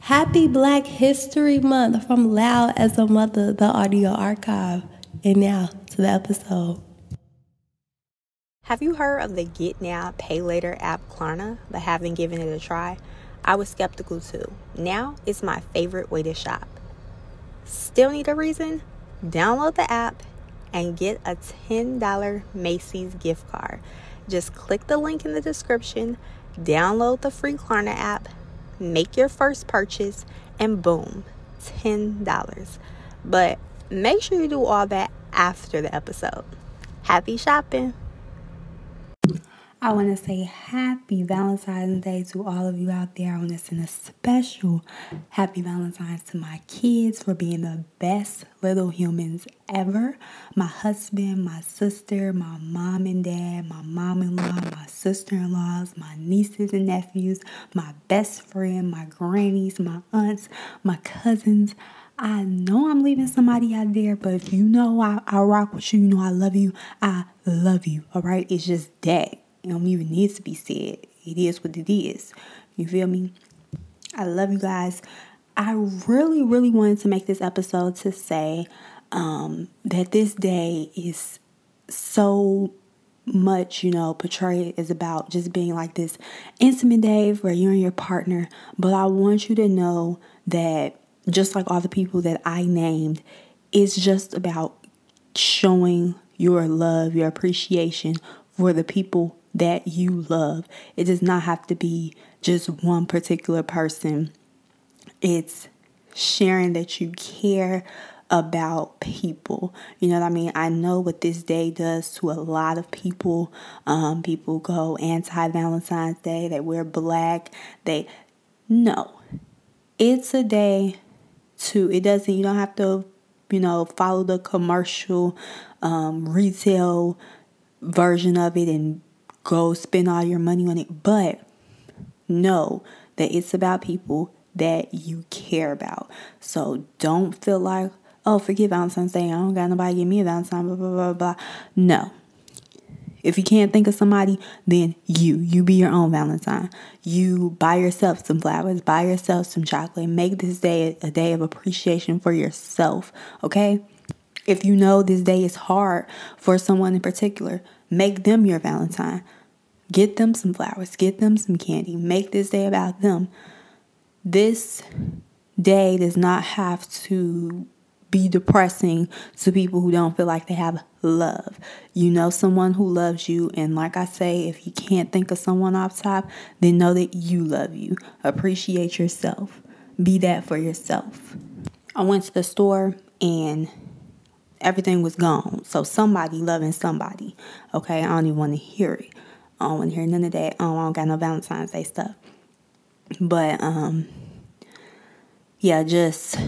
Happy Black History Month from Loud as a Mother, the audio archive. And now to the episode. Have you heard of the Get Now, Pay Later app Klarna, but haven't given it a try? I was skeptical too. Now it's my favorite way to shop. Still need a reason? Download the app and get a $10 Macy's gift card. Just click the link in the description, download the free Klarna app, make your first purchase, and boom, $10. But make sure you do all that after the episode. Happy shopping! I want to say happy Valentine's Day to all of you out there. I want to send a special happy Valentine's to my kids for being the best little humans ever. My husband, my sister, my mom and dad, my mom in law, my sister in laws, my nieces and nephews, my best friend, my grannies, my aunts, my cousins. I know I'm leaving somebody out there, but if you know I, I rock with you, you know I love you, I love you. All right. It's just that. Don't even need to be said. It is what it is. You feel me? I love you guys. I really, really wanted to make this episode to say um, that this day is so much, you know, portrayed is about just being like this intimate day where you and your partner. But I want you to know that just like all the people that I named, it's just about showing your love, your appreciation for the people that you love. It does not have to be just one particular person. It's sharing that you care about people. You know what I mean? I know what this day does to a lot of people. Um, people go anti Valentine's Day, they wear black. They, no, it's a day to, it doesn't, you don't have to, you know, follow the commercial, um, retail version of it and go spend all your money on it, but know that it's about people that you care about. So don't feel like, oh, forget Valentine's Day. I don't got nobody give me a Valentine, blah, blah, blah, blah. No. If you can't think of somebody, then you. You be your own Valentine. You buy yourself some flowers, buy yourself some chocolate. Make this day a day of appreciation for yourself, okay? If you know this day is hard for someone in particular, make them your Valentine. Get them some flowers, get them some candy. Make this day about them. This day does not have to be depressing to people who don't feel like they have love. You know someone who loves you, and like I say, if you can't think of someone off top, then know that you love you. Appreciate yourself. Be that for yourself. I went to the store and everything was gone. So somebody loving somebody. Okay, I don't even want to hear it. I don't want to hear none of that. I don't, I don't got no Valentine's Day stuff. But um, yeah, just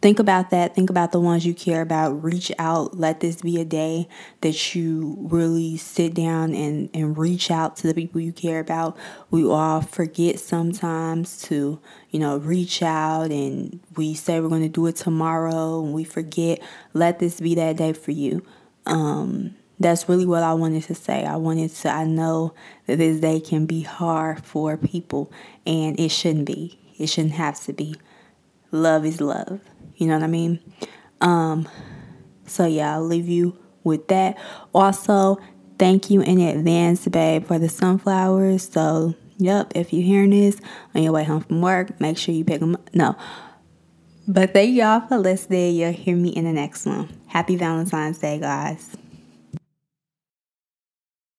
think about that. Think about the ones you care about. Reach out. Let this be a day that you really sit down and, and reach out to the people you care about. We all forget sometimes to, you know, reach out and we say we're going to do it tomorrow and we forget. Let this be that day for you. Um, that's really what I wanted to say. I wanted to, I know that this day can be hard for people, and it shouldn't be. It shouldn't have to be. Love is love. You know what I mean? Um, so, yeah, I'll leave you with that. Also, thank you in advance, babe, for the sunflowers. So, yep, if you're hearing this on your way home from work, make sure you pick them up. No. But thank y'all for listening. You'll hear me in the next one. Happy Valentine's Day, guys.